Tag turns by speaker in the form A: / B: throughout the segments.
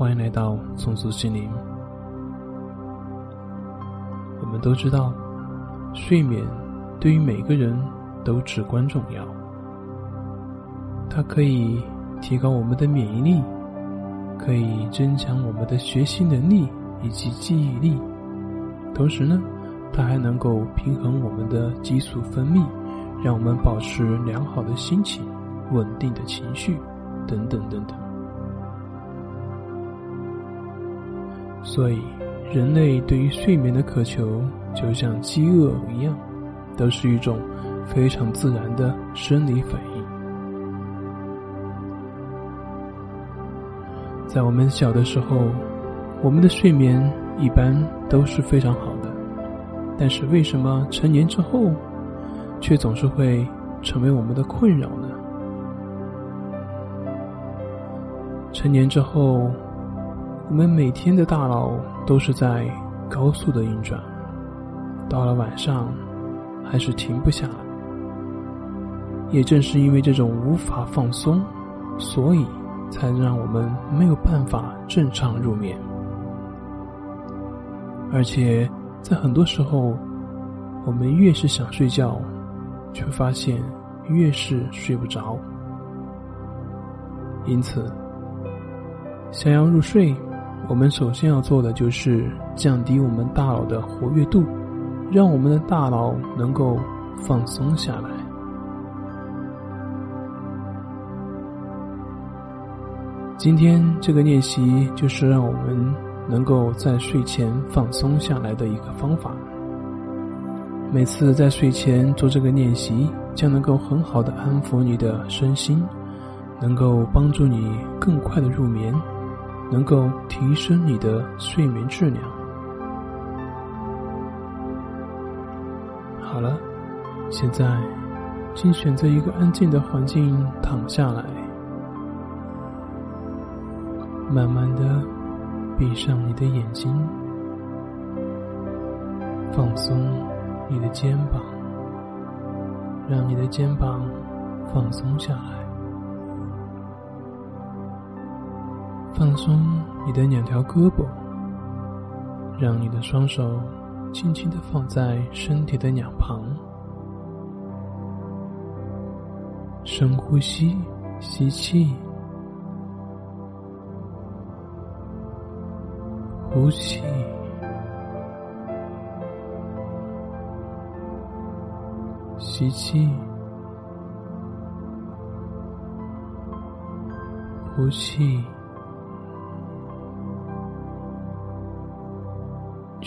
A: 欢迎来到松鼠心灵。我们都知道，睡眠对于每个人都至关重要。它可以提高我们的免疫力，可以增强我们的学习能力以及记忆力。同时呢，它还能够平衡我们的激素分泌，让我们保持良好的心情、稳定的情绪，等等等等。所以，人类对于睡眠的渴求，就像饥饿一样，都是一种非常自然的生理反应。在我们小的时候，我们的睡眠一般都是非常好的，但是为什么成年之后，却总是会成为我们的困扰呢？成年之后。我们每天的大脑都是在高速的运转，到了晚上还是停不下来。也正是因为这种无法放松，所以才让我们没有办法正常入眠。而且在很多时候，我们越是想睡觉，却发现越是睡不着。因此，想要入睡。我们首先要做的就是降低我们大脑的活跃度，让我们的大脑能够放松下来。今天这个练习就是让我们能够在睡前放松下来的一个方法。每次在睡前做这个练习，将能够很好的安抚你的身心，能够帮助你更快的入眠。能够提升你的睡眠质量。好了，现在，请选择一个安静的环境躺下来，慢慢的闭上你的眼睛，放松你的肩膀，让你的肩膀放松下来。放松你的两条胳膊，让你的双手轻轻的放在身体的两旁。深呼吸，吸气，呼气，吸气，呼气。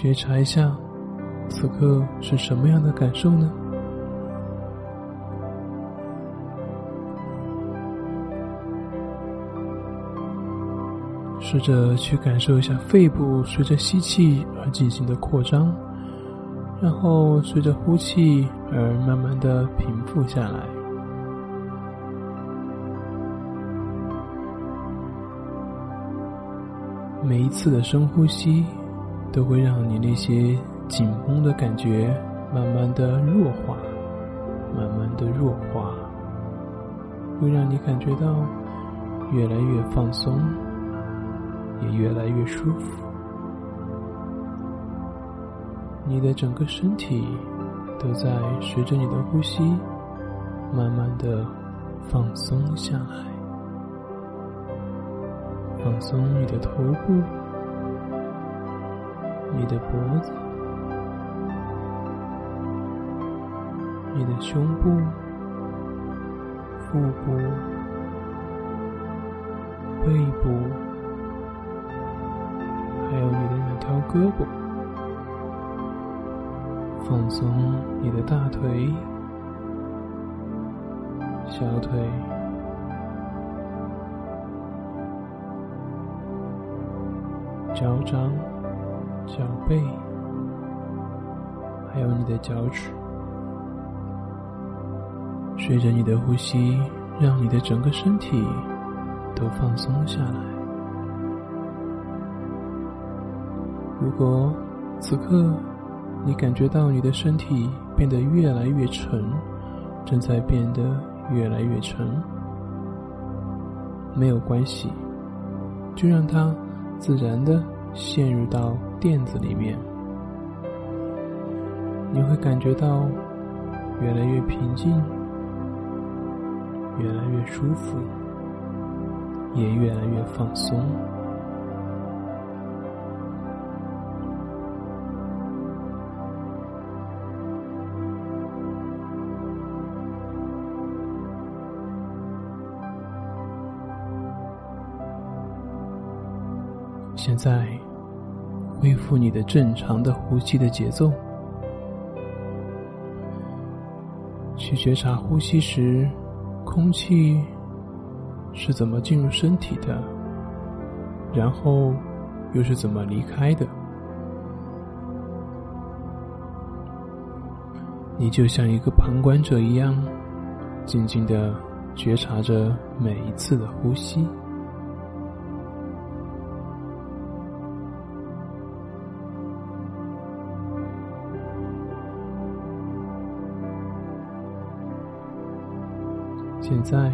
A: 觉察一下，此刻是什么样的感受呢？试着去感受一下肺部随着吸气而进行的扩张，然后随着呼气而慢慢的平复下来。每一次的深呼吸。都会让你那些紧绷的感觉慢慢的弱化，慢慢的弱化，会让你感觉到越来越放松，也越来越舒服。你的整个身体都在随着你的呼吸慢慢的放松下来，放松你的头部。你的脖子、你的胸部、腹部、背部，还有你的两条胳膊，放松你的大腿、小腿、脚掌。脚背，还有你的脚趾，随着你的呼吸，让你的整个身体都放松下来。如果此刻你感觉到你的身体变得越来越沉，正在变得越来越沉，没有关系，就让它自然的陷入到垫子里面，你会感觉到越来越平静，越来越舒服，也越来越放松。现在，恢复你的正常的呼吸的节奏，去觉察呼吸时，空气是怎么进入身体的，然后又是怎么离开的。你就像一个旁观者一样，静静的觉察着每一次的呼吸。现在，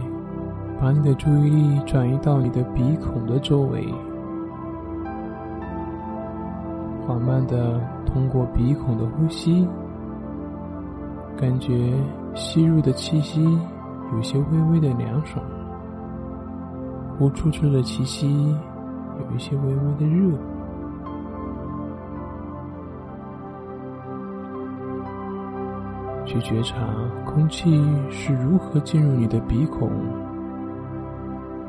A: 把你的注意力转移到你的鼻孔的周围，缓慢的通过鼻孔的呼吸，感觉吸入的气息有些微微的凉爽，呼出去的气息有一些微微的热。去觉察空气是如何进入你的鼻孔，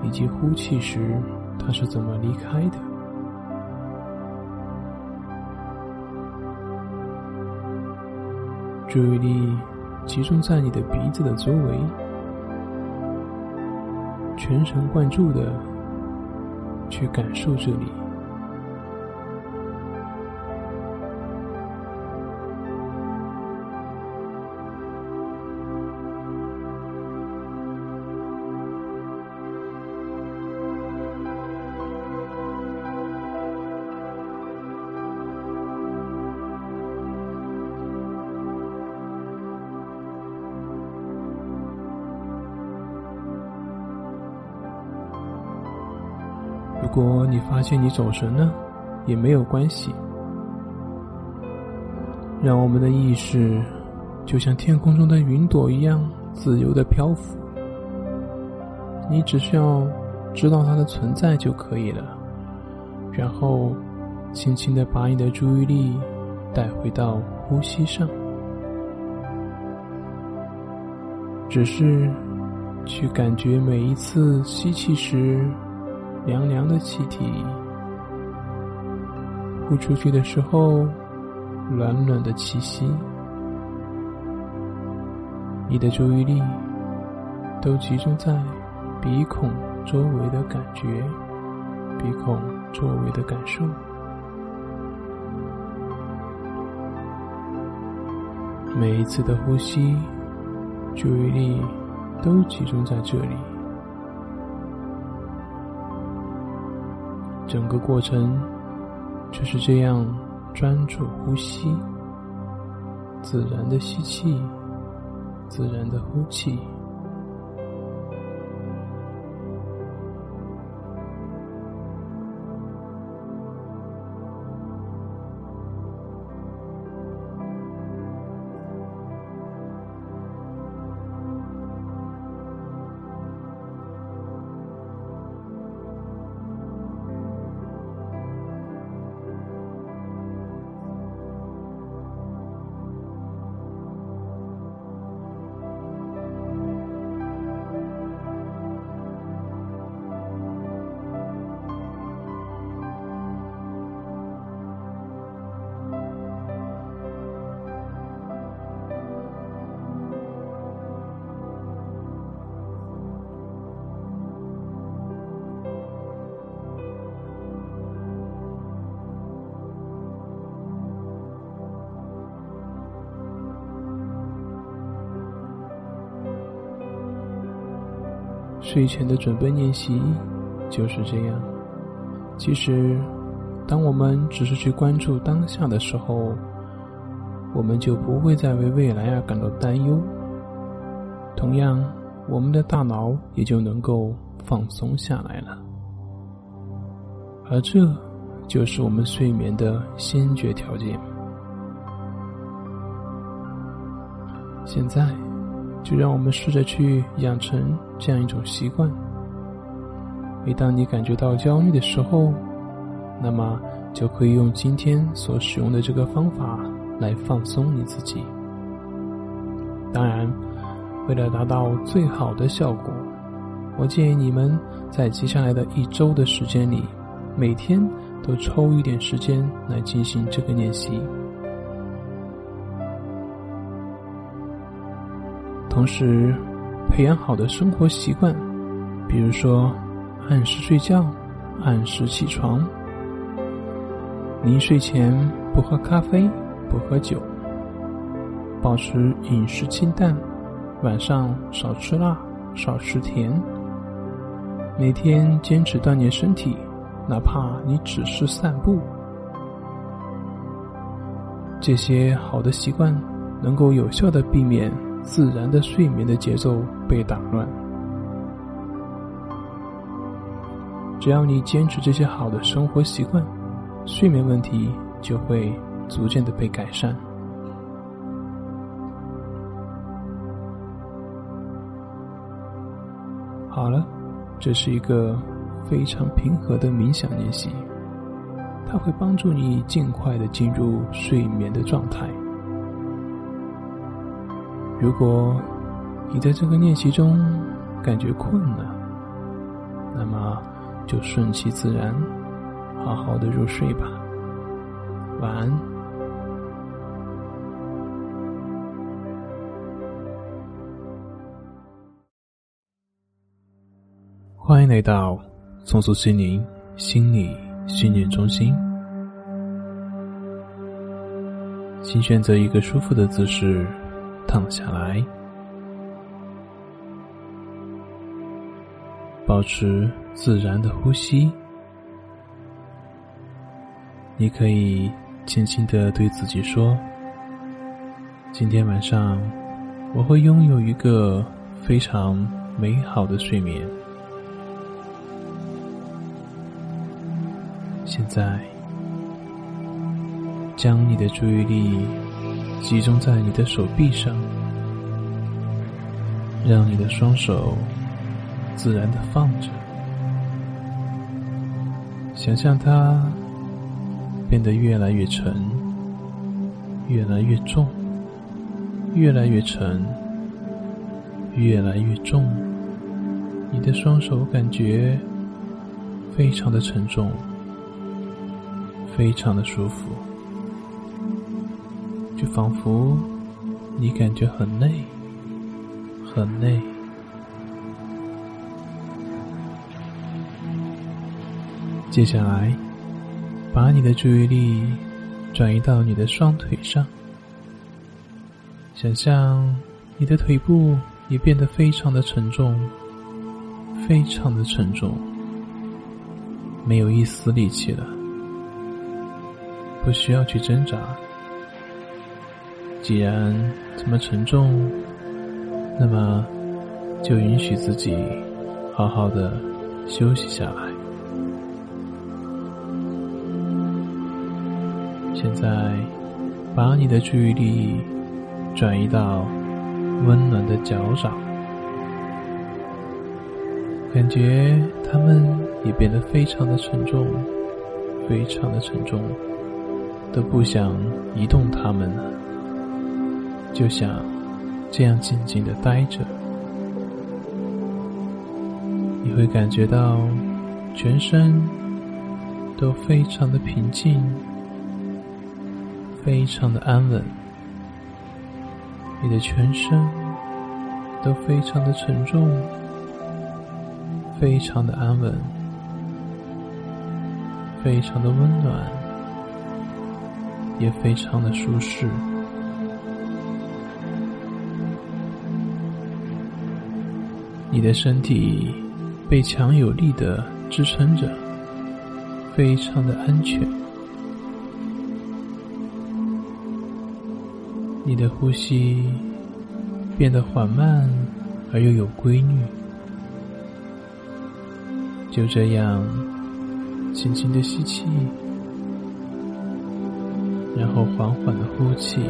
A: 以及呼气时它是怎么离开的。注意力集中在你的鼻子的周围，全神贯注的去感受这里。你发现你走神了，也没有关系。让我们的意识就像天空中的云朵一样自由的漂浮，你只需要知道它的存在就可以了。然后，轻轻的把你的注意力带回到呼吸上，只是去感觉每一次吸气时。凉凉的气体，呼出去的时候，暖暖的气息。你的注意力都集中在鼻孔周围的感觉，鼻孔周围的感受。每一次的呼吸，注意力都集中在这里。整个过程就是这样专注呼吸，自然的吸气，自然的呼气。睡前的准备练习就是这样。其实，当我们只是去关注当下的时候，我们就不会再为未来而感到担忧。同样，我们的大脑也就能够放松下来了。而这就是我们睡眠的先决条件。现在，就让我们试着去养成这样一种习惯。每当你感觉到焦虑的时候，那么就可以用今天所使用的这个方法来放松你自己。当然，为了达到最好的效果，我建议你们在接下来的一周的时间里，每天都抽一点时间来进行这个练习。同时，培养好的生活习惯，比如说按时睡觉、按时起床。临睡前不喝咖啡，不喝酒，保持饮食清淡，晚上少吃辣，少吃甜。每天坚持锻炼身体，哪怕你只是散步。这些好的习惯能够有效的避免自然的睡眠的节奏被打乱。只要你坚持这些好的生活习惯。睡眠问题就会逐渐的被改善。好了，这是一个非常平和的冥想练习，它会帮助你尽快的进入睡眠的状态。如果你在这个练习中感觉困了，那么就顺其自然。好好的入睡吧，晚安。欢迎来到松鼠心灵心理训练中心，请选择一个舒服的姿势躺下来，保持自然的呼吸。你可以轻轻的对自己说：“今天晚上我会拥有一个非常美好的睡眠。”现在，将你的注意力集中在你的手臂上，让你的双手自然的放着，想象它。变得越来越沉，越来越重，越来越沉，越来越重。你的双手感觉非常的沉重，非常的舒服，就仿佛你感觉很累，很累。接下来。把你的注意力转移到你的双腿上，想象你的腿部也变得非常的沉重，非常的沉重，没有一丝力气了，不需要去挣扎。既然这么沉重，那么就允许自己好好的休息下来。现在，把你的注意力转移到温暖的脚掌，感觉它们也变得非常的沉重，非常的沉重，都不想移动它们了，就想这样静静的待着。你会感觉到全身都非常的平静。非常的安稳，你的全身都非常的沉重，非常的安稳，非常的温暖，也非常的舒适。你的身体被强有力的支撑着，非常的安全。你的呼吸变得缓慢而又有规律，就这样轻轻的吸气，然后缓缓的呼气，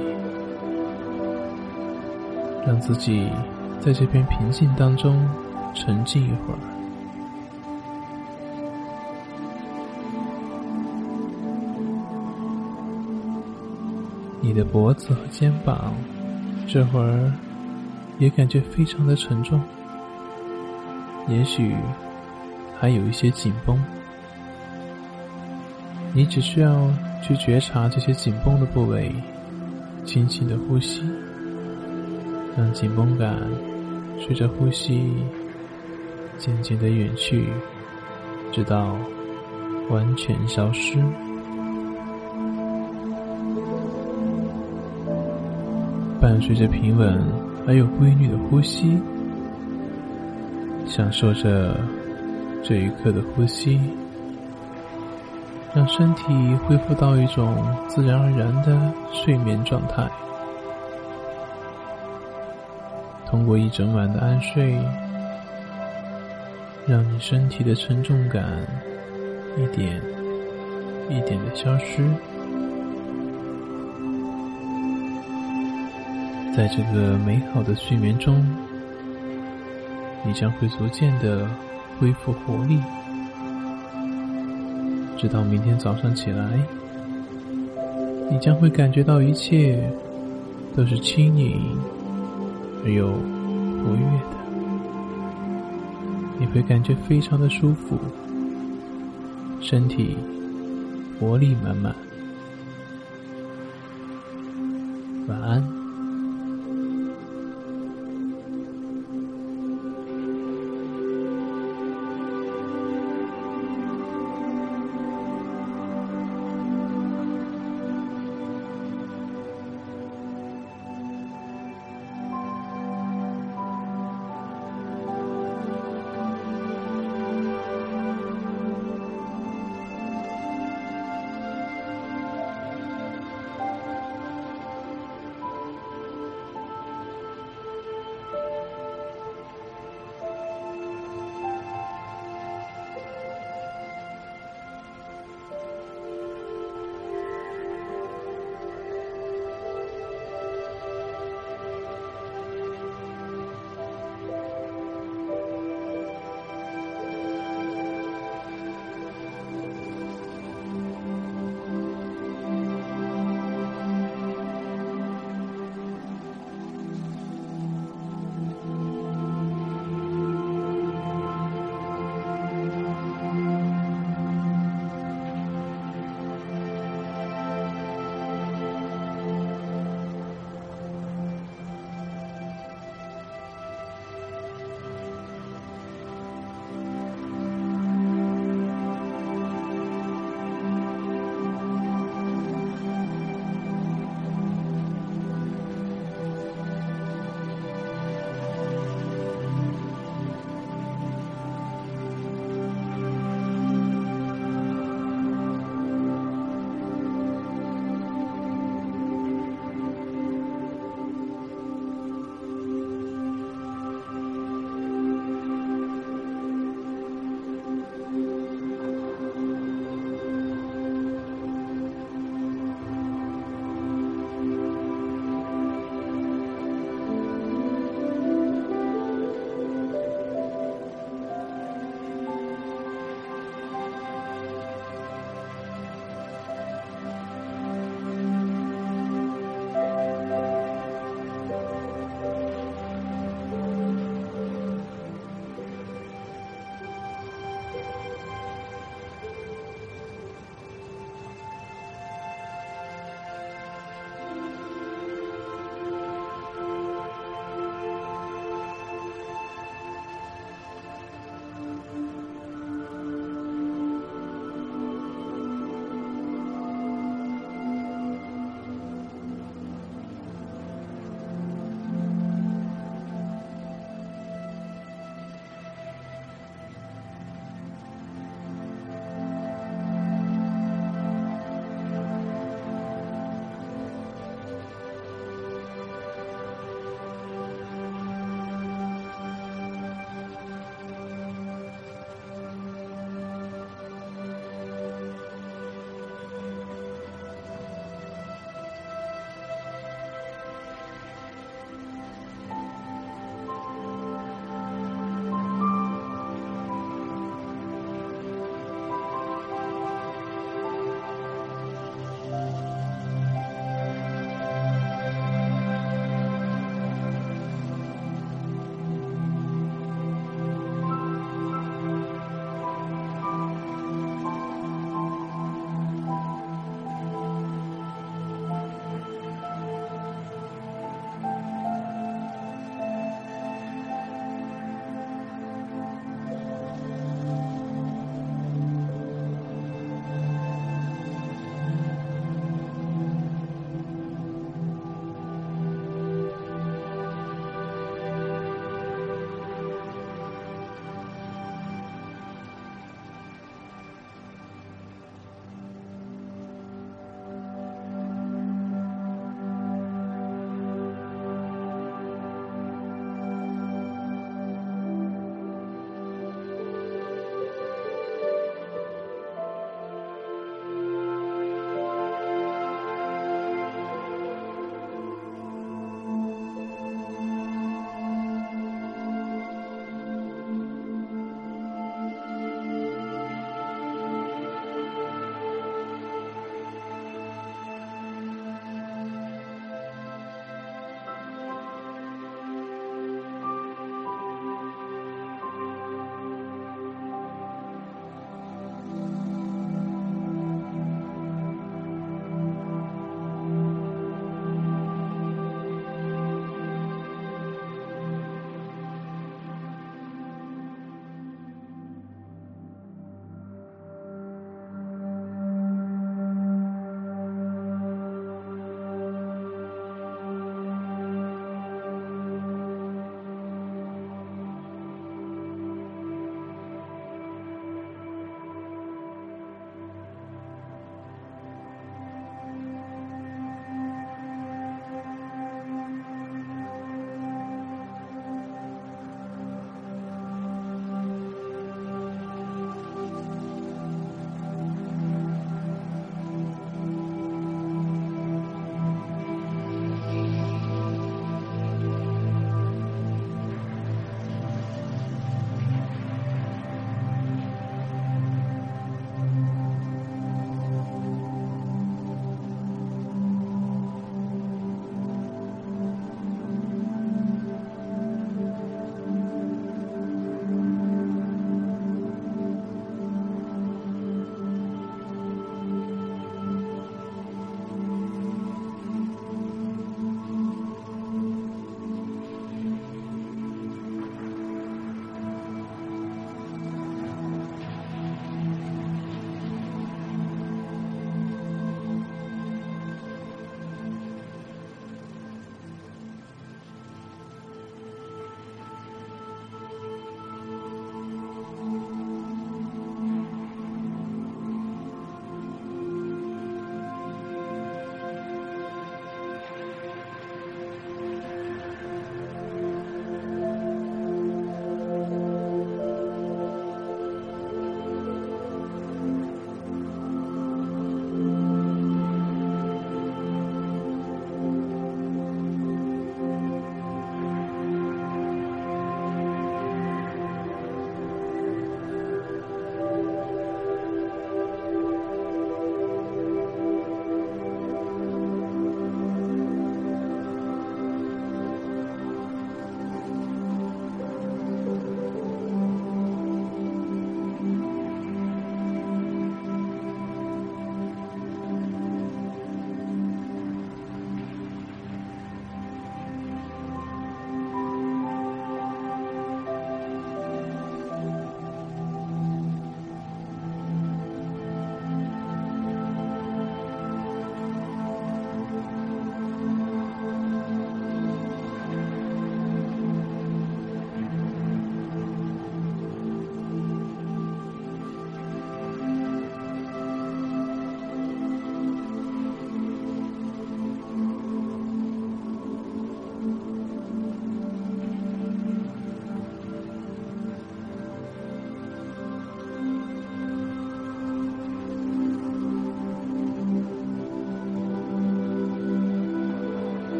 A: 让自己在这片平静当中沉浸一会儿。你的脖子和肩膀这会儿也感觉非常的沉重，也许还有一些紧绷。你只需要去觉察这些紧绷的部位，轻轻的呼吸，让紧绷感随着呼吸渐渐的远去，直到完全消失。伴随着平稳而有规律的呼吸，享受着这一刻的呼吸。让身体恢复到一种自然而然的睡眠状态。通过一整晚的安睡，让你身体的沉重感一点一点的消失。在这个美好的睡眠中，你将会逐渐的恢复活力。直到明天早上起来，你将会感觉到一切都是轻盈而又活跃的，你会感觉非常的舒服，身体活力满满。晚安。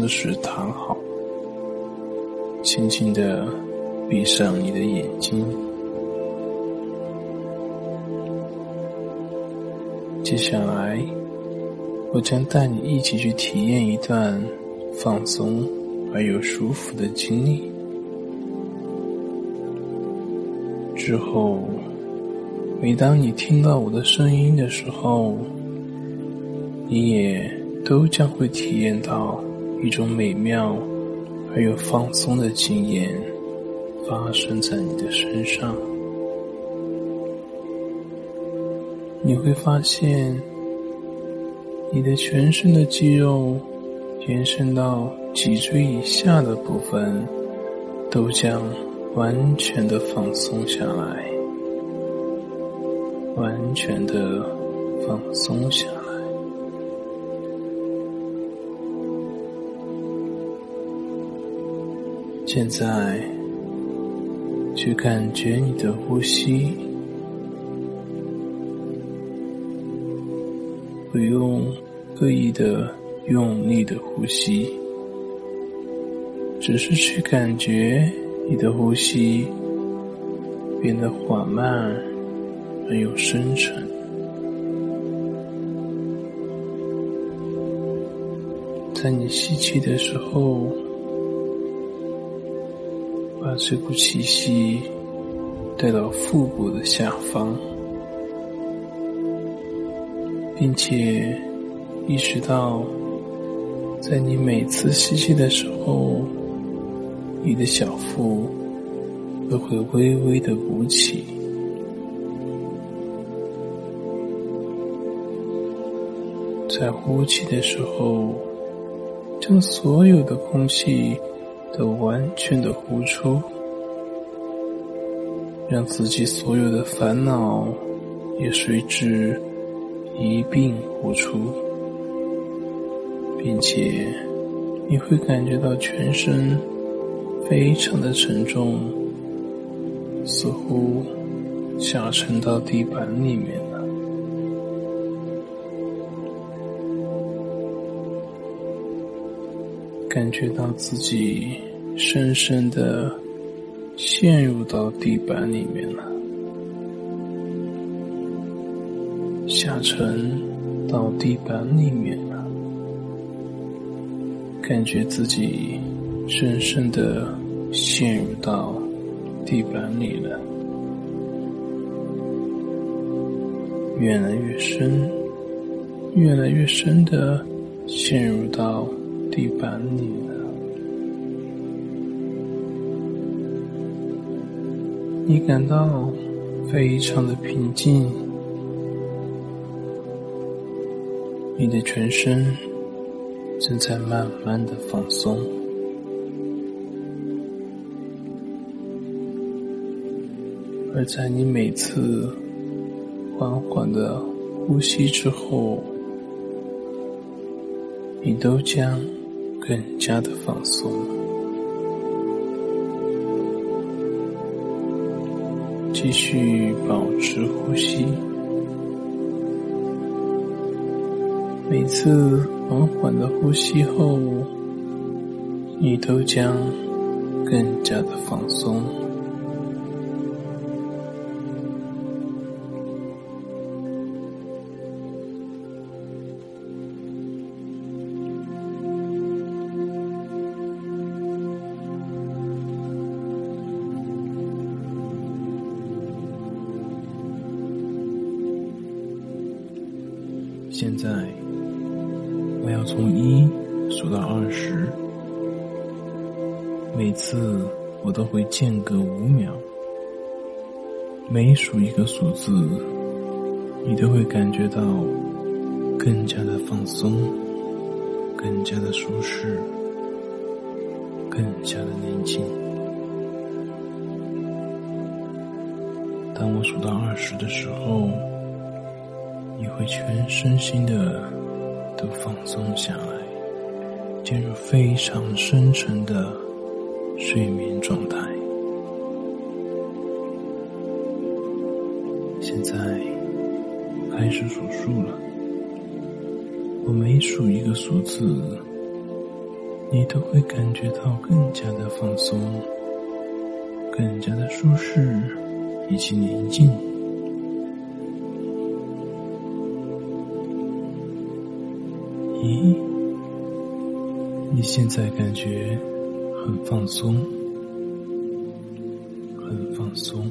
A: 姿势躺好，轻轻的闭上你的眼睛。接下来，我将带你一起去体验一段放松而又舒服的经历。之后。每当你听到我的声音的时候，你也都将会体验到一种美妙而又放松的经验发生在你的身上。你会发现，你的全身的肌肉延伸到脊椎以下的部分，都将完全的放松下来。完全的放松下。现在，去感觉你的呼吸，不用刻意的用力的呼吸，只是去感觉你的呼吸变得缓慢。而又深沉，在你吸气的时候，把这股气息带到腹部的下方，并且意识到，在你每次吸气的时候，你的小腹都会微微的鼓起。在呼气的时候，将所有的空气都完全的呼出，让自己所有的烦恼也随之一并呼出，并且你会感觉到全身非常的沉重，似乎下沉到地板里面了。感觉到自己深深的陷入到地板里面了，下沉到地板里面了，感觉自己深深的陷入到地板里了，越来越深，越来越深的陷入到。地板里，你感到非常的平静，你的全身正在慢慢的放松，而在你每次缓缓的呼吸之后，你都将。更加的放松，继续保持呼吸。每次缓缓的呼吸后，你都将更加的放松。数一个数字，你都会感觉到更加的放松，更加的舒适，更加的宁静。当我数到二十的时候。你会全身心的都放松下来，进入非常深沉的睡眠状态。现在开始数数了，我每数一个数字，你都会感觉到更加的放松，更加的舒适以及宁静。一，你现在感觉很放松，很放松。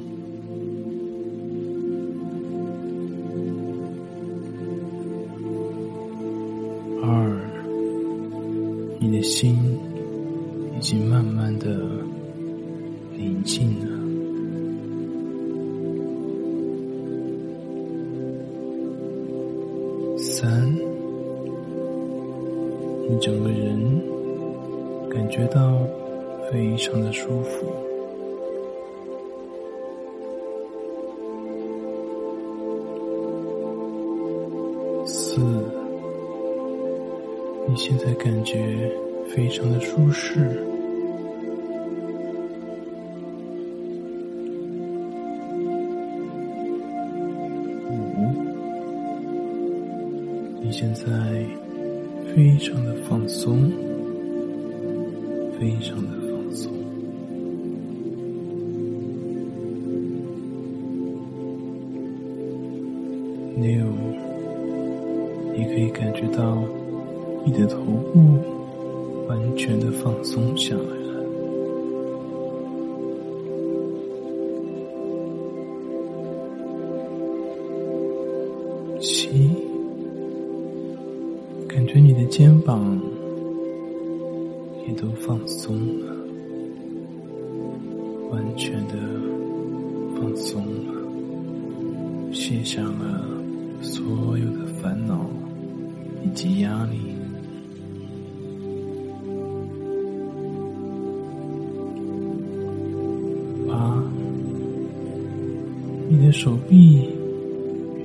A: 你的手臂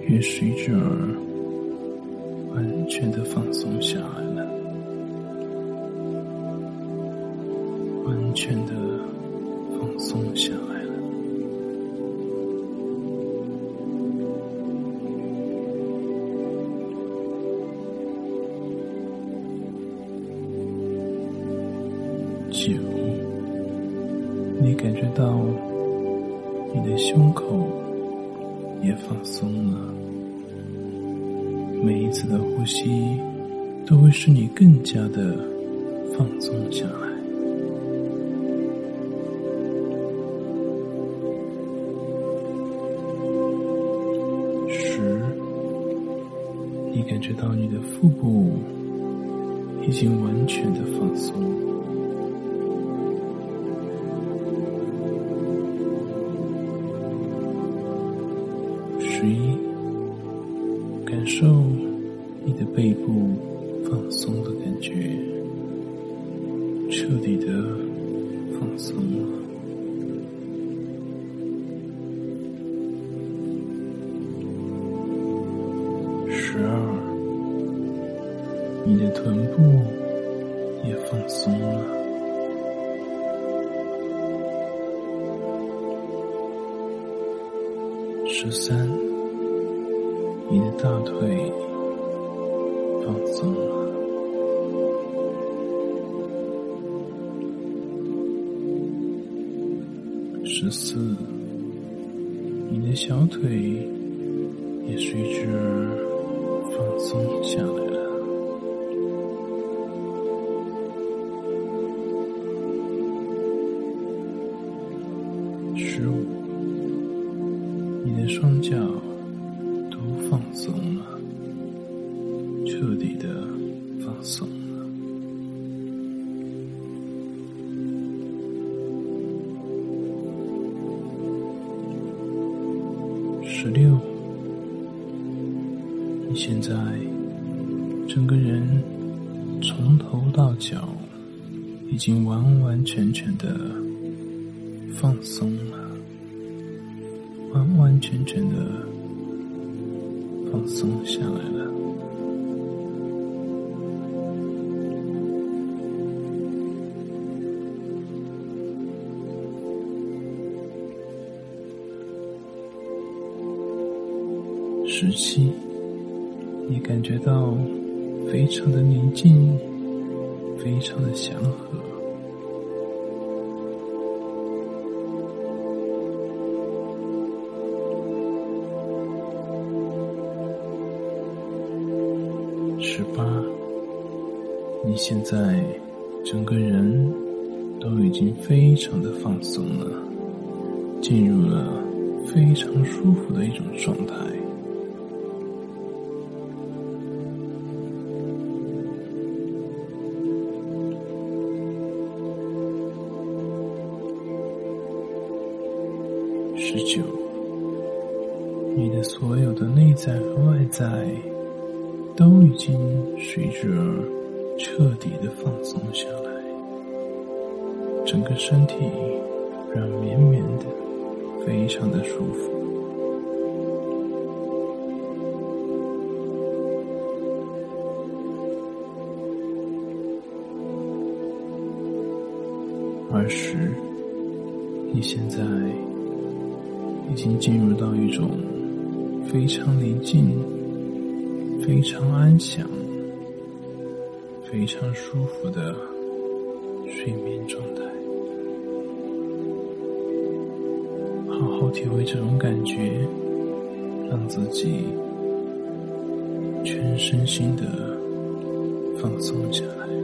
A: 也随之而。完全的放松下来了，完全的放松下来整个人从头到脚已经完完全全的放松了，完完全全的放松下来了。十七，你感觉到非常的宁静，非常的祥和。十八，你现在整个人都已经非常的放松了，进入了非常舒服的一种状态。都已经随之而彻底的放松下来，整个身体软绵绵的，非常的舒服。二十，你现在。已经进入到一种非常宁静、非常安详、非常舒服的睡眠状态。好好体会这种感觉，让自己全身心的放松下来。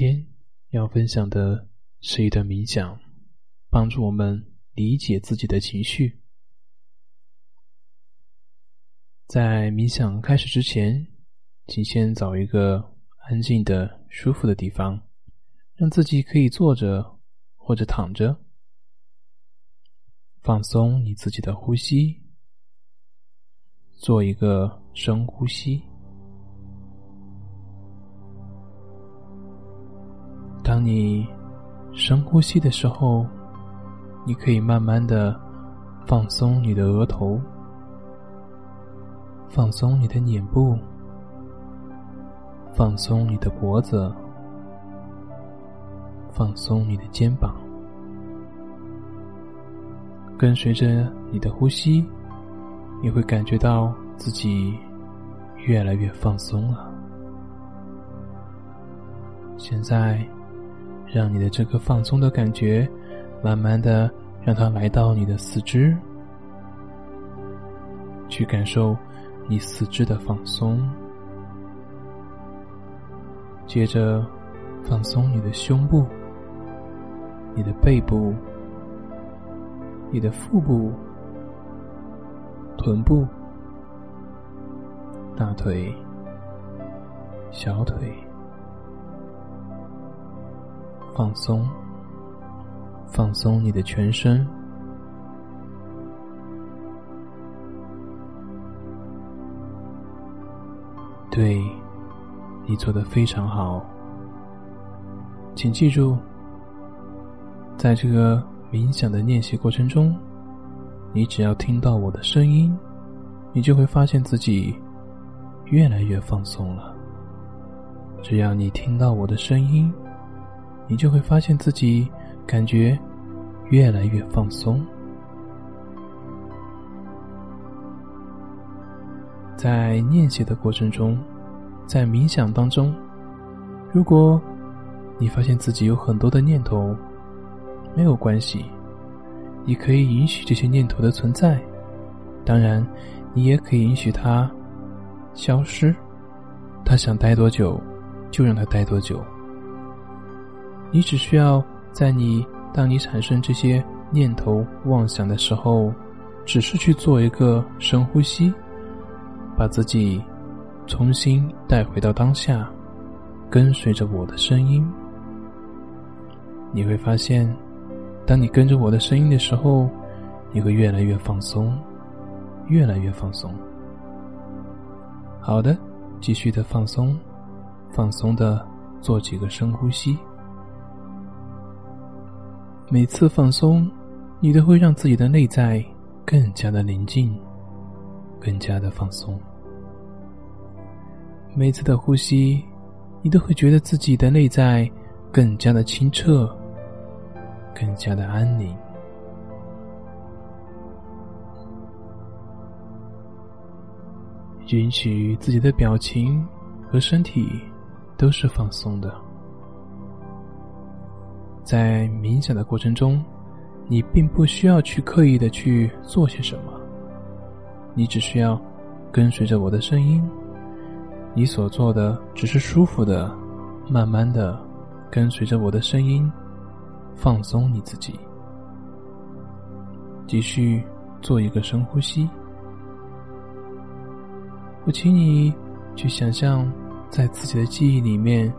A: 今天要分享的是一段冥想，帮助我们理解自己的情绪。在冥想开始之前，请先找一个安静的、舒服的地方，让自己可以坐着或者躺着，放松你自己的呼吸，做一个深呼吸。当你深呼吸的时候，你可以慢慢的放松你的额头。放松你的脸部，放松你的脖子，放松你的肩膀，跟随着你的呼吸，你会感觉到自己越来越放松了。现在，让你的这个放松的感觉，慢慢的让它来到你的四肢，去感受。你四肢的放松，接着放松你的胸部、你的背部、你的腹部、臀部、大腿、小腿，放松，放松你的全身。对，你做的非常好。请记住，在这个冥想的练习过程中，你只要听到我的声音，你就会发现自己越来越放松了。只要你听到我的声音，你就会发现自己感觉越来越放松。在念写的过程中，在冥想当中，如果你发现自己有很多的念头，没有关系，你可以允许这些念头的存在。当然，你也可以允许它消失。他想待多久，就让他待多久。你只需要在你当你产生这些念头妄想的时候，只是去做一个深呼吸。把自己重新带回到当下，跟随着我的声音，你会发现，当你跟着我的声音的时候，你会越来越放松，越来越放松。好的，继续的放松，放松的做几个深呼吸。每次放松，你都会让自己的内在更加的宁静，更加的放松。每次的呼吸，你都会觉得自己的内在更加的清澈，更加的安宁。允许自己的表情和身体都是放松的。在冥想的过程中，你并不需要去刻意的去做些什么，你只需要跟随着我的声音。你所做的只是舒服的，慢慢的跟随着我的声音，放松你自己，继续做一个深呼吸。我请你去想象，在自己的记忆里面，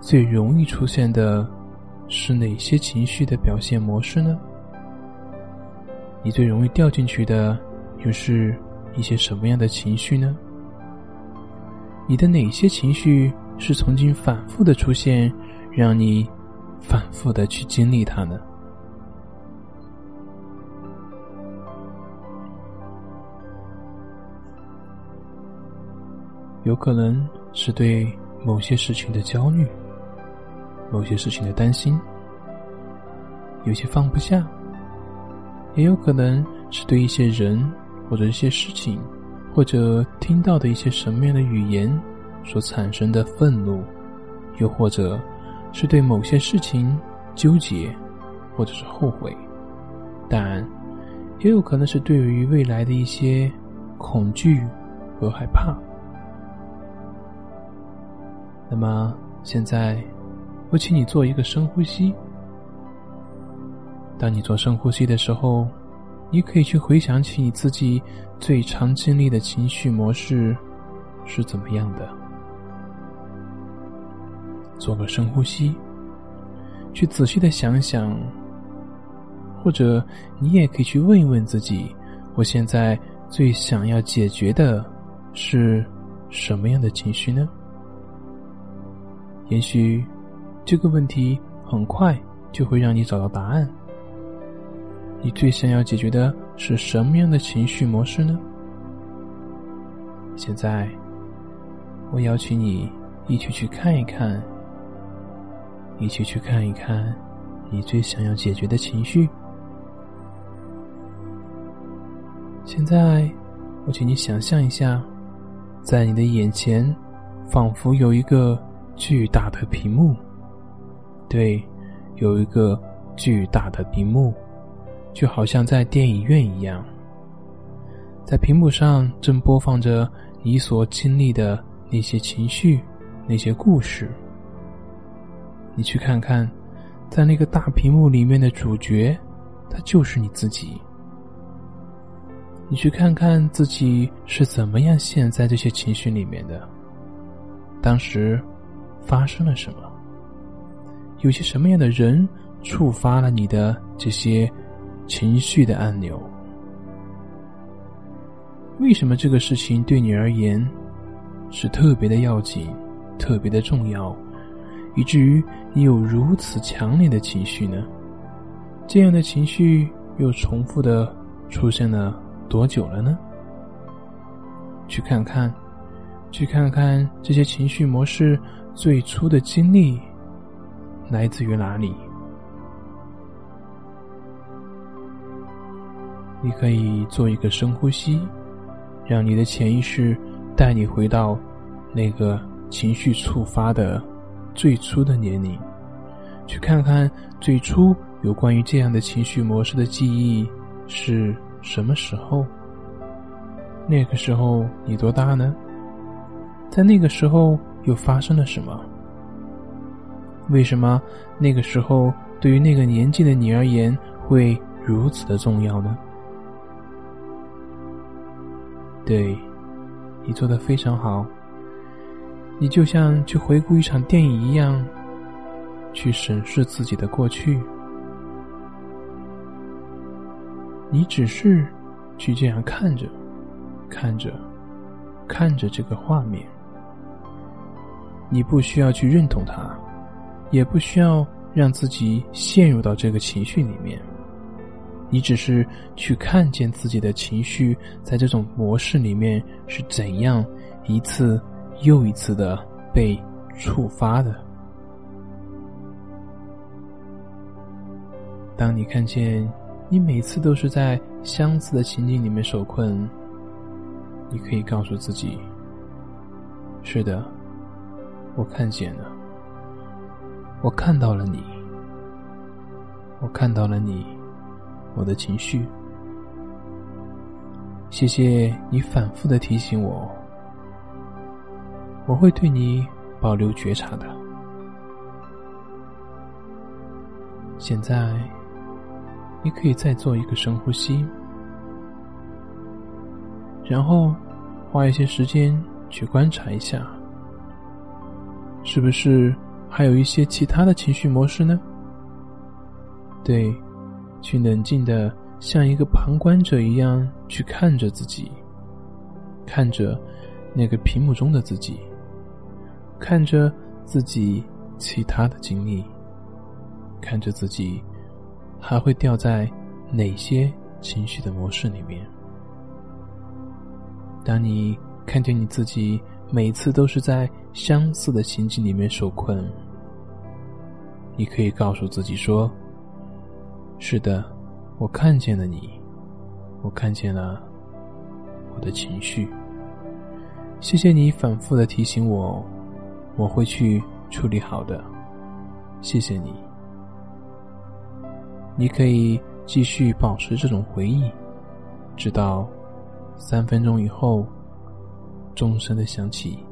A: 最容易出现的是哪些情绪的表现模式呢？你最容易掉进去的又是一些什么样的情绪呢？你的哪些情绪是曾经反复的出现，让你反复的去经历它呢？有可能是对某些事情的焦虑，某些事情的担心，有些放不下，也有可能是对一些人或者一些事情。或者听到的一些什么样的语言所产生的愤怒，又或者是对某些事情纠结，或者是后悔，但也有可能是对于未来的一些恐惧和害怕。那么现在，我请你做一个深呼吸。当你做深呼吸的时候，你可以去回想起你自己最常经历的情绪模式是怎么样的。做个深呼吸，去仔细的想想，或者你也可以去问一问自己：我现在最想要解决的是什么样的情绪呢？也许这个问题很快就会让你找到答案。你最想要解决的是什么样的情绪模式呢？现在，我邀请你一起去看一看。一起去看一看，你最想要解决的情绪。现在，我请你想象一下，在你的眼前，仿佛有一个巨大的屏幕。对，有一个巨大的屏幕，就好像在电影院一样。在屏幕上正播放着你所经历的那些情绪，那些故事。你去看看，在那个大屏幕里面的主角，他就是你自己。你去看看自己是怎么样陷在这些情绪里面的，当时发生了什么？有些什么样的人触发了你的这些情绪的按钮？为什么这个事情对你而言是特别的要紧、特别的重要？以至于你有如此强烈的情绪呢？这样的情绪又重复的出现了多久了呢？去看看，去看看这些情绪模式最初的经历来自于哪里？你可以做一个深呼吸，让你的潜意识带你回到那个情绪触发的。最初的年龄，去看看最初有关于这样的情绪模式的记忆是什么时候？那个时候你多大呢？在那个时候又发生了什么？为什么那个时候对于那个年纪的你而言会如此的重要呢？对，你做的非常好。你就像去回顾一场电影一样，去审视自己的过去。你只是去这样看着，看着，看着这个画面。你不需要去认同它，也不需要让自己陷入到这个情绪里面。你只是去看见自己的情绪在这种模式里面是怎样一次。又一次的被触发的。当你看见你每次都是在相似的情景里面受困，你可以告诉自己：“是的，我看见了，我看到了你，我看到了你，我的情绪。谢谢你反复的提醒我。”我会对你保留觉察的。现在，你可以再做一个深呼吸，然后花一些时间去观察一下，是不是还有一些其他的情绪模式呢？对，去冷静的像一个旁观者一样去看着自己，看着那个屏幕中的自己。看着自己其他的经历，看着自己还会掉在哪些情绪的模式里面。当你看见你自己每次都是在相似的情景里面受困，你可以告诉自己说：“是的，我看见了你，我看见了我的情绪。谢谢你反复的提醒我。”我会去处理好的，谢谢你。你可以继续保持这种回忆，直到三分钟以后，钟声的响起。